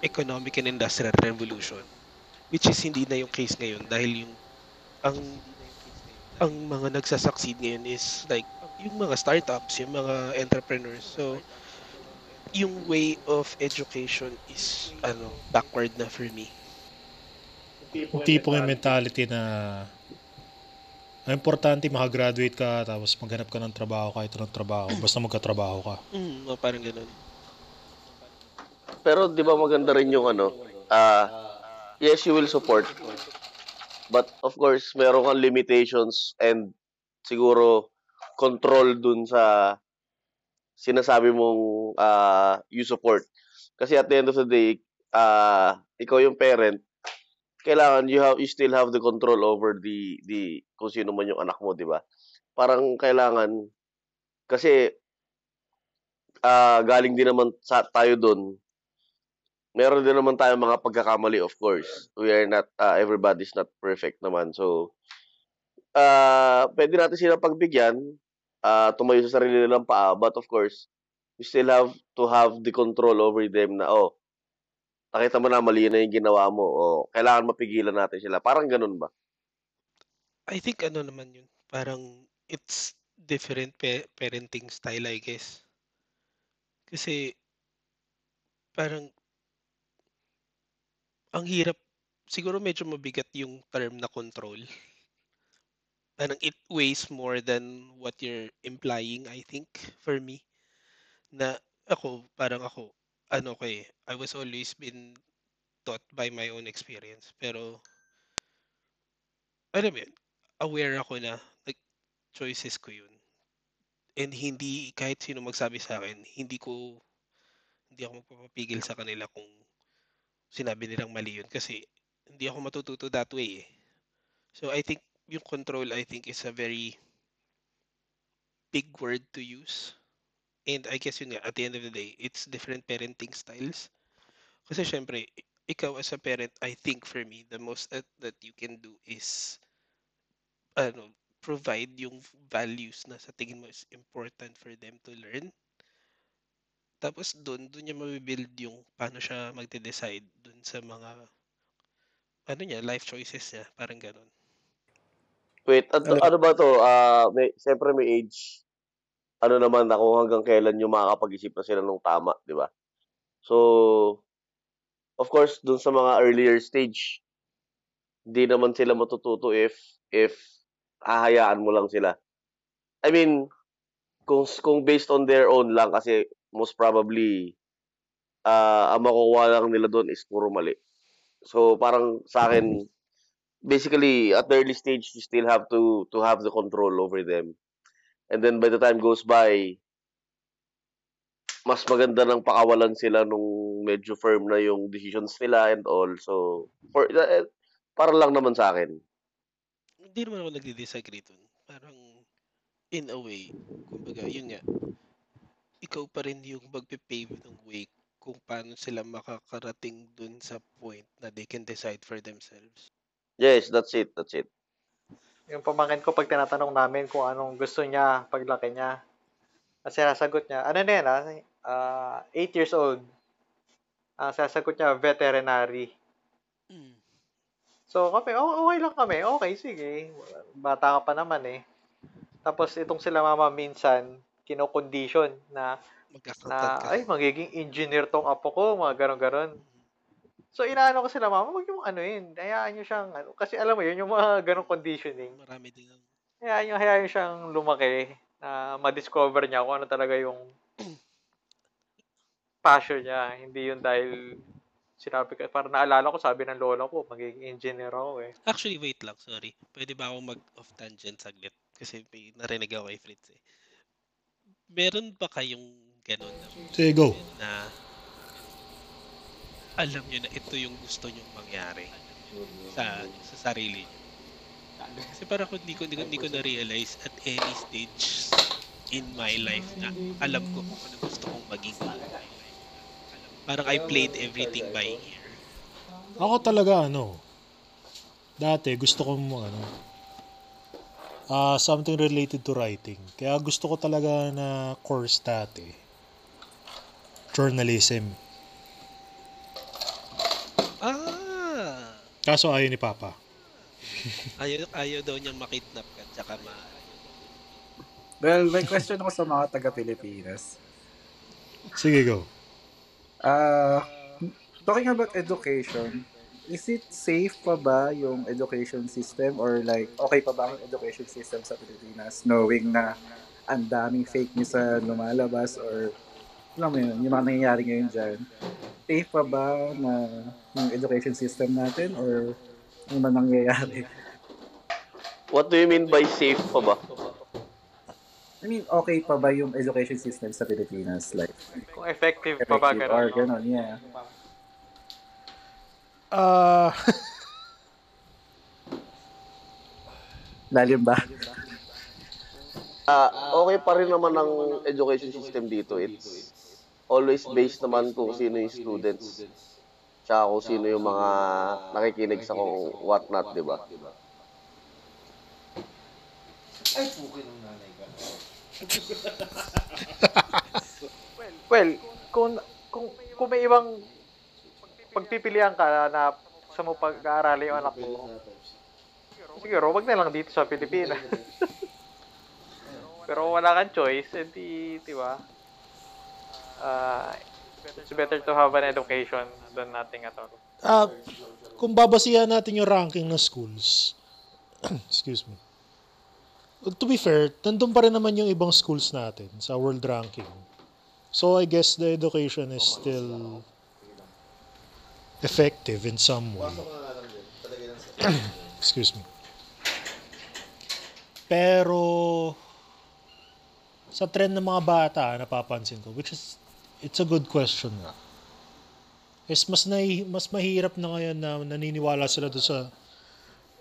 Speaker 8: economic and industrial revolution which is hindi na yung case ngayon dahil yung ang ang mga nagsasucceed ngayon is like yung mga startups, yung mga entrepreneurs. So yung way of education is ano backward na for me.
Speaker 1: Yung tipong yung mentality na ang importante makagraduate ka tapos maghanap ka ng trabaho kahit anong trabaho basta magkatrabaho ka.
Speaker 8: Mm, mga parang ganun.
Speaker 5: Pero 'di ba maganda rin yung ano, ah yes, you will support. But of course, meron kang limitations and siguro control dun sa sinasabi mong ah you support. Kasi at the end of the day, ah ikaw yung parent, kailangan you have you still have the control over the the kung sino man yung anak mo, 'di ba? Parang kailangan kasi ah galing din naman sa tayo doon meron din naman tayong mga pagkakamali, of course. We are not, uh, everybody's not perfect naman. So, uh, pwede natin sila pagbigyan, uh, tumayo sa sarili nilang paa, but of course, we still have to have the control over them na, oh, nakita mo na mali na yung ginawa mo, o oh, kailangan mapigilan natin sila. Parang ganun ba?
Speaker 8: I think ano naman yun, parang it's different pa- parenting style, I guess. Kasi, parang ang hirap, siguro medyo mabigat yung term na control. Parang it weighs more than what you're implying, I think, for me. Na ako, parang ako, ano ko eh, I was always been taught by my own experience. Pero, alam mo aware ako na, like, choices ko yun. And hindi, kahit sino magsabi sa akin, hindi ko, hindi ako magpapapigil sa kanila kung sinabi nilang mali yun kasi hindi ako matututo that way eh. So I think yung control I think is a very big word to use. And I guess yun nga, at the end of the day, it's different parenting styles. Kasi syempre, ikaw as a parent, I think for me, the most that, that you can do is ano, provide yung values na sa tingin mo is important for them to learn tapos doon, doon niya mabibuild yung paano siya magde-decide doon sa mga ano niya, life choices niya, parang ganun.
Speaker 5: Wait, at, ano, ano ba to? Uh, may, siyempre may age. Ano naman ako hanggang kailan yung makakapag-isip na sila ng tama, di ba? So, of course, doon sa mga earlier stage, hindi naman sila matututo if if hahayaan mo lang sila. I mean, kung kung based on their own lang kasi most probably, uh, ang makukuha lang nila doon is puro mali. So, parang sa akin, basically, at the early stage, you still have to to have the control over them. And then by the time goes by, mas maganda ng pakawalan sila nung medyo firm na yung decisions nila and all. So, for, uh, para lang naman sa akin.
Speaker 8: Hindi naman ako nagdi-disagree dun. Parang, in a way, kumbaga, yun nga, ikaw pa rin yung magpe-pave ng way kung paano sila makakarating dun sa point na they can decide for themselves.
Speaker 5: Yes, that's it. That's it.
Speaker 2: Yung pamangkin ko, pag tinatanong namin kung anong gusto niya paglaki niya, kasi sasagot niya, ano na yan, ah, uh, 8 years old. Ang uh, sasagot niya, veterinary. Mm. So, kami, oh, okay lang kami. Okay, sige. Bata ka pa naman eh. Tapos, itong sila mama minsan, kino-condition na na ay magiging engineer tong apo ko, mga ganon-ganon. So inaano ko sila, mama, wag yung ano yun. Hayaan niyo siyang ano kasi alam mo yun yung mga ganong conditioning.
Speaker 8: Marami din.
Speaker 2: Hayaan niyo hayaan niyo siyang lumaki na ma-discover niya kung ano talaga yung passion niya, hindi yun dahil sinabi ko, para naalala ko, sabi ng lola ko, magiging engineer ako eh.
Speaker 8: Actually, wait lang, sorry. Pwede ba ako mag-off tangent saglit? Kasi may narinig ako kay Fritz eh meron ba kayong ganun na,
Speaker 1: Sige, go.
Speaker 8: na alam nyo na ito yung gusto nyong mangyari sa sa sarili nyo? Kasi para ko hindi ko, hindi ko, hindi ko na-realize at any stage in my life na alam ko kung ano gusto kong maging. Parang I played everything by ear.
Speaker 1: Ako talaga ano, dati gusto kong ano, uh, something related to writing. Kaya gusto ko talaga na course dati. Journalism. Kaso ayaw ni Papa.
Speaker 8: Ayaw, ayaw daw niyang makidnap ka, tsaka ma...
Speaker 9: Well, may question ako sa mga taga-Pilipinas.
Speaker 1: Sige, go.
Speaker 9: Uh, talking about education, is it safe pa ba yung education system or like okay pa ba ang education system sa Pilipinas knowing na ang daming fake news sa lumalabas or alam mo yun, yung mga nangyayari ngayon dyan. Safe pa ba na yung education system natin or ano ba nangyayari?
Speaker 5: What do you mean by safe pa ba?
Speaker 9: I mean, okay pa ba yung education system sa Pilipinas? Like,
Speaker 2: Kung effective pa ba
Speaker 9: effective or
Speaker 2: ganun?
Speaker 9: ganun, yeah.
Speaker 1: Ah,
Speaker 9: Lalim ba?
Speaker 5: Ah, okay pa rin naman ang education system dito. It's always based naman kung sino yung students. Tsaka kung sino yung mga nakikinig sa kung whatnot, di ba?
Speaker 2: Well, kung kung kung may ibang pagpipilian ka na sa mo pag-aarali yung anak mo, siguro wag na lang dito sa Pilipinas. Pero wala kang choice, edi, di ba? Uh, it's better to have an education than nothing at all.
Speaker 1: ah, kung babasihan natin yung ranking ng schools, excuse me. To be fair, nandun pa rin naman yung ibang schools natin sa world ranking. So I guess the education is still effective in some way. Excuse me. Pero sa trend ng mga bata, napapansin ko, which is, it's a good question nga. Is mas, nahi, mas mahirap na ngayon na naniniwala sila doon sa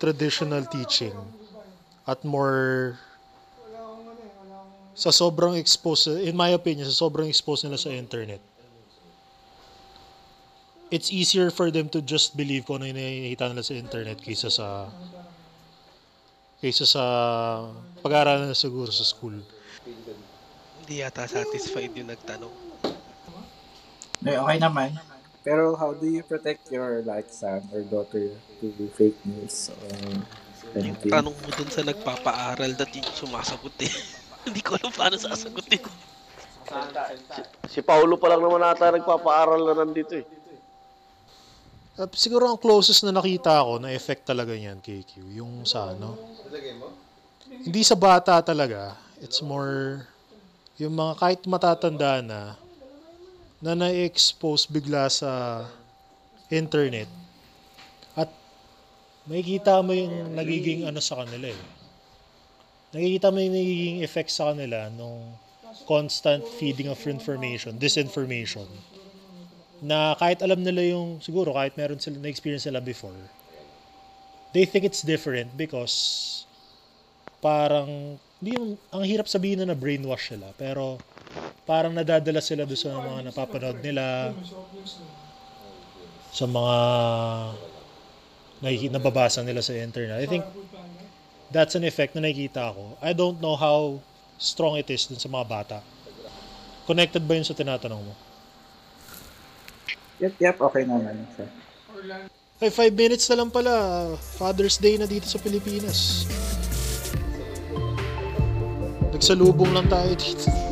Speaker 1: traditional teaching at more sa sobrang exposed, in my opinion, sa sobrang exposed nila sa internet. It's easier for them to just believe kung ano yung nakikita nila sa internet kaysa sa kaysa sa pag-aaralan na siguro sa school.
Speaker 8: Hindi yata satisfied yung nagtanong.
Speaker 9: Eh, okay naman. Pero how do you protect your like son or daughter to fake news or anything?
Speaker 8: Tanong mo dun sa nagpapaaral dat yung sumasagot eh. Hindi ko alam paano sasagutin.
Speaker 5: Si Paulo pa lang naman ata nagpapaaral na nandito eh.
Speaker 1: At siguro ang closest na nakita ko na effect talaga niyan, KQ, yung sa ano. Hindi sa bata talaga. It's more yung mga kahit matatanda na na na-expose bigla sa internet at makikita mo yung nagiging ano sa kanila eh. Nakikita mo yung nagiging effect sa kanila nung constant feeding of information, disinformation na kahit alam nila yung, siguro kahit meron sila na-experience sila before, they think it's different because parang, hindi yung, ang hirap sabihin na na brainwash sila, pero parang nadadala sila doon sa mga napapanood nila, sa mga nakiki- nababasa nila sa internet. I think that's an effect na nakikita ko. I don't know how strong it is dun sa mga bata. Connected ba yun sa tinatanong mo?
Speaker 9: Yep, yep, okay naman. So,
Speaker 1: Ay, 5 minutes na lang pala. Father's Day na dito sa Pilipinas. Nagsalubong lang tayo dito.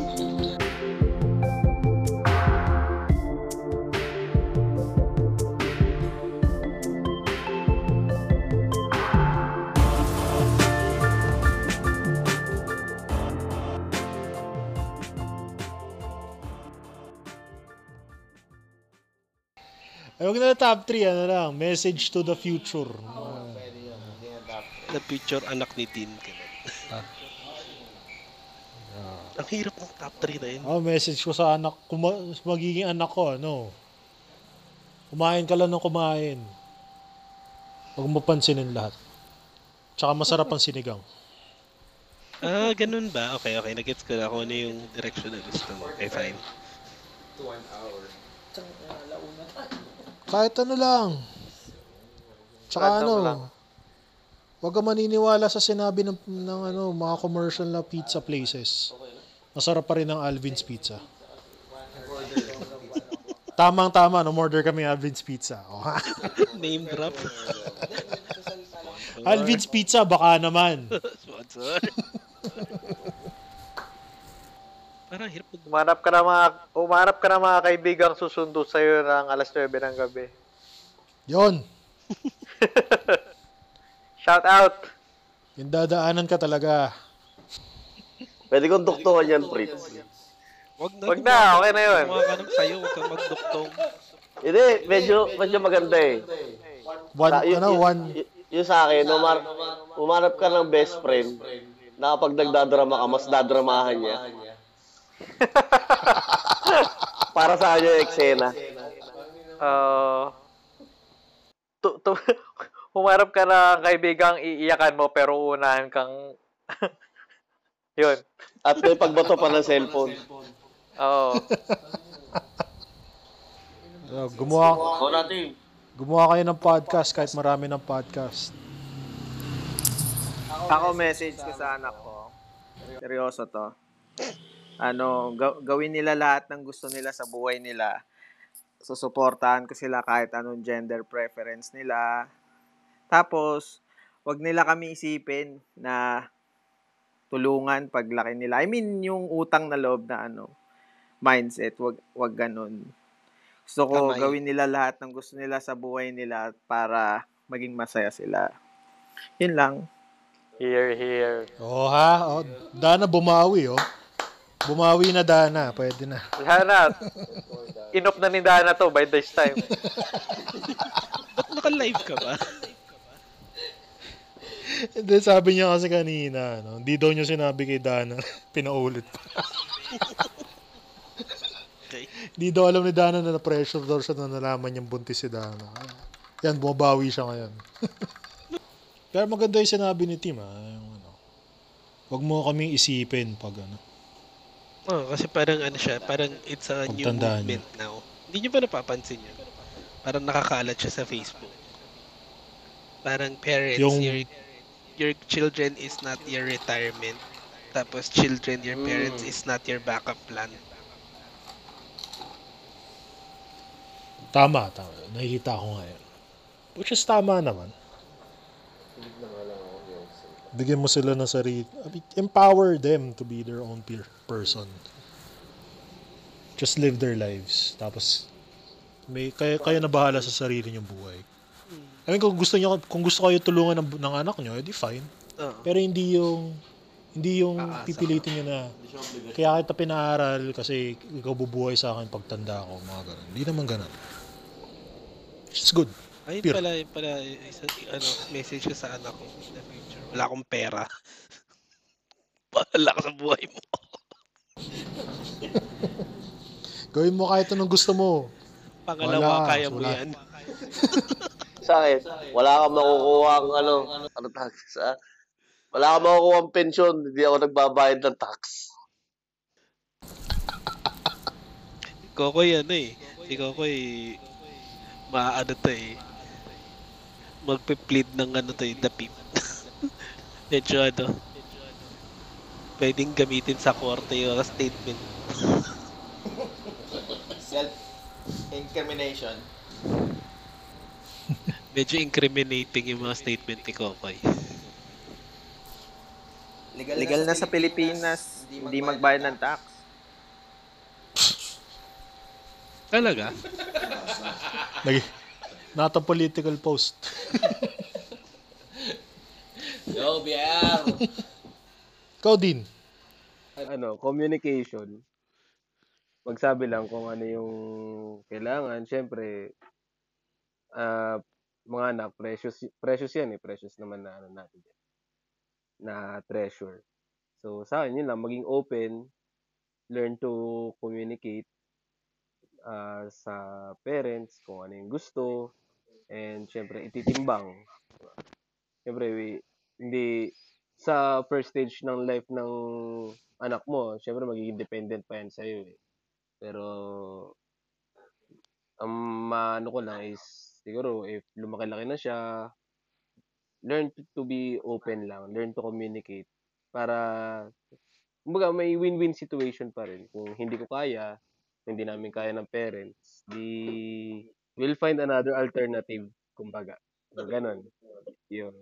Speaker 1: Huwag na top 3, ano lang, message to the future.
Speaker 8: The future anak ni Dean. ganun. Ang hirap ng top 3 na yun.
Speaker 1: Oh, message ko sa anak, kuma, magiging anak ko, ano, kumain ka lang ng kumain. Huwag mo pansinin lahat. Tsaka masarap ang sinigang.
Speaker 8: Ah, ganun ba? Okay, okay. Nagets ko na kung ano yung direction na gusto mo. Okay, fine.
Speaker 1: Kahit ano lang. Tsaka
Speaker 2: Random
Speaker 1: ano,
Speaker 2: lang.
Speaker 1: huwag ka maniniwala sa sinabi ng, ng ano, mga commercial na pizza places. Masarap pa rin ang Alvin's Pizza. Tamang-tama, no order kami Alvin's Pizza. Oh?
Speaker 8: Name drop.
Speaker 1: Alvin's Pizza, baka naman.
Speaker 8: Sponsor. Parang hirap mag...
Speaker 2: Umanap ka na mga, umanap ka na mga kaibigang susundo sa'yo ng alas 9 ng gabi.
Speaker 1: Yon.
Speaker 2: Shout out!
Speaker 1: Yung dadaanan ka talaga.
Speaker 5: Pwede kong duktungan yan, Fritz.
Speaker 8: Wag na.
Speaker 2: Wag na, okay na yun.
Speaker 8: Ka ng sayo, wag kang magduktong.
Speaker 5: Hindi, medyo, medyo maganda eh.
Speaker 1: One,
Speaker 5: Sa-
Speaker 1: ano,
Speaker 5: y-
Speaker 1: one,
Speaker 5: y- yung sa akin, umar, umarap ka ng best friend, na kapag nagdadrama ka, mas dadramahan niya. Para sa kanya yung eksena.
Speaker 2: Uh, tu, tu, humarap ka ng kaibigang iiyakan mo pero unahan kang yun.
Speaker 5: At may pagbato pa ng cellphone.
Speaker 2: Oo.
Speaker 1: uh, gumawa,
Speaker 5: Ako natin.
Speaker 1: gumawa kayo ng podcast kahit marami ng podcast.
Speaker 6: Ako message ko sa anak ko. Seryoso to. Ano, ga- gawin nila lahat ng gusto nila sa buhay nila. Susuportahan ko sila kahit anong gender preference nila. Tapos, wag nila kami isipin na tulungan paglaki nila. I mean, yung utang na loob na ano, mindset, wag wag ganun. Gusto ko
Speaker 8: Kamay.
Speaker 6: gawin nila lahat ng gusto nila sa buhay nila para maging masaya sila. Yun lang.
Speaker 2: Here, here.
Speaker 1: Oh ha, oh, Dana bumawi oh. Bumawi na Dana, pwede na.
Speaker 2: Wala na. Inop na ni Dana to by this time.
Speaker 8: Ba't naka-live ka ba?
Speaker 1: Hindi, sabi niya kasi kanina, no, hindi daw niya sinabi kay Dana, pinaulit pa.
Speaker 8: Okay.
Speaker 1: Hindi daw alam ni Dana na na-pressure daw siya na nalaman niyang buntis si Dana. Yan, bumabawi siya ngayon. Pero maganda yung sinabi ni Tim, ah. Yung, ano, wag mo kaming isipin pag ano.
Speaker 8: Oh, kasi parang ano siya, parang it's a new
Speaker 1: Pagtandaan
Speaker 8: movement now. Hindi niyo ba napapansin yun? Parang nakakalat siya sa Facebook. Parang parents,
Speaker 1: Yung-
Speaker 8: your, your children is not your retirement. Tapos children, your parents is not your backup plan.
Speaker 1: Tama, tama. Nakikita ko ngayon. Which is tama naman. Bigyan mo sila ng sarili. Empower them to be their own peer person. Just live their lives. Tapos, may, kayo, kayo na bahala sa sarili niyong buhay. I mean, kung gusto niyo, kung gusto kayo tulungan ng, ng anak niyo, edi fine. Pero hindi yung hindi yung pipilitin niyo na kaya kita pinaaral kasi ikaw bubuhay sa akin pagtanda ko, mga ganun. Hindi naman ganun. It's good.
Speaker 8: Ayun
Speaker 1: Pure.
Speaker 8: pala, pala, isa, ano, message ko sa anak ko. Wala akong pera. Bahala ka sa buhay mo.
Speaker 1: Gawin mo kahit anong gusto mo.
Speaker 8: Pangalawa,
Speaker 1: Wala,
Speaker 8: kaya mo
Speaker 1: wala.
Speaker 8: yan.
Speaker 5: Sa akin, wala kang makukuha ang ano, ano tawag sa, wala kang makukuha ang pensyon, hindi ako nagbabayad ng tax.
Speaker 8: Kokoy ano eh. Si Kokoy, maaano to eh. Magpe-plead ng ano to eh, the pip. Medyo ano. Pwedeng gamitin sa korte yung statement.
Speaker 6: Self-incrimination.
Speaker 8: Medyo incriminating yung mga statement ni Kokoy.
Speaker 6: Legal, na sa Pilipinas, hindi magbayad ng tax.
Speaker 8: Talaga?
Speaker 1: Lagi. Not a political post.
Speaker 6: Yo, BR!
Speaker 1: Ikaw din.
Speaker 4: ano, communication. Magsabi lang kung ano yung kailangan. Siyempre, ah, mga anak, precious, precious yan eh. Precious naman na ano natin yan. Na treasure. So, sa akin, yun lang. Maging open. Learn to communicate ah, sa parents kung ano yung gusto. And, siyempre, ititimbang. Siyempre, we- hindi, sa first stage ng life ng anak mo, syempre magiging dependent pa yan sa'yo eh. Pero, ang maano ko lang is, siguro, if lumaki-laki na siya, learn to, be open lang, learn to communicate, para, kumbaga, may win-win situation pa rin. Kung hindi ko kaya, hindi namin kaya ng parents, di we'll find another alternative, kumbaga. So, ganun. Yun.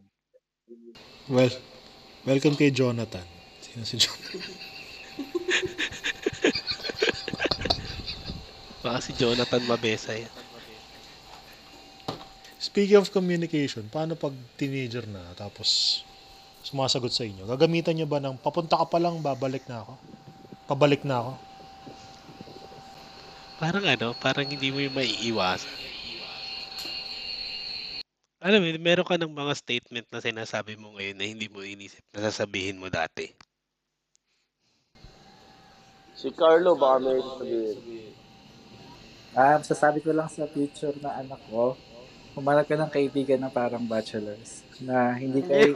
Speaker 1: Well, welcome kay Jonathan. Sino si Jonathan?
Speaker 8: Baka si Jonathan Mabesa yan.
Speaker 1: Speaking of communication, paano pag teenager na tapos sumasagot sa inyo? Gagamitan niyo ba ng papunta ka pa lang, babalik na ako? Pabalik na ako?
Speaker 8: Parang ano, parang hindi mo yung maiiwasan. Alam mo, meron ka ng mga statement na sinasabi mo ngayon na hindi mo inisip na sasabihin mo dati.
Speaker 5: Si Carlo, baka may sabihin.
Speaker 9: Ah, sasabi ko lang sa future na anak ko, humanap ka ng kaibigan na parang bachelors. Na hindi kayo,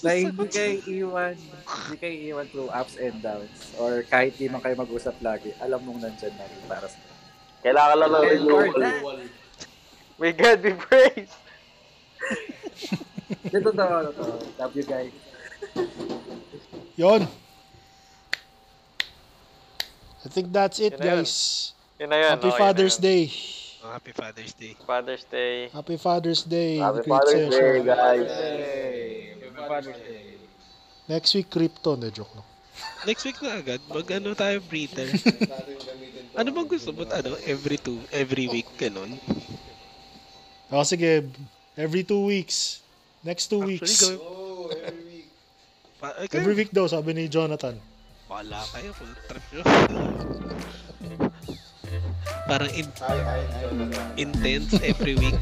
Speaker 9: na hindi kayo iwan, hindi kayo iwan through ups and downs. Or kahit di man kayo mag-usap lagi, alam mong nandyan na rin para sa
Speaker 5: Kailangan lang ng renewal.
Speaker 2: May God be praised.
Speaker 9: Ito to, to. Love you guys.
Speaker 1: Yon. I think that's it,
Speaker 2: Yun na yun.
Speaker 1: guys.
Speaker 2: Yun na yun.
Speaker 1: Happy
Speaker 2: okay na
Speaker 1: Father's
Speaker 2: yun.
Speaker 1: Day.
Speaker 8: Oh, happy Father's Day.
Speaker 2: Father's Day.
Speaker 1: Happy Father's Day.
Speaker 5: Happy
Speaker 1: Great
Speaker 5: Father's
Speaker 1: session.
Speaker 5: Day, guys.
Speaker 1: Next week, crypto. Na joke no.
Speaker 8: Next week na agad, mag ano tayo breather. ano bang gusto mo? Ano, every two, every week, ganun?
Speaker 1: O sige, every two weeks. Next two
Speaker 8: Actually,
Speaker 1: weeks.
Speaker 8: gawin- Pa- eh, kayo,
Speaker 1: Every week daw, sabi ni Jonathan.
Speaker 8: Wala kayo, full trip nyo. Parang in- intense every week.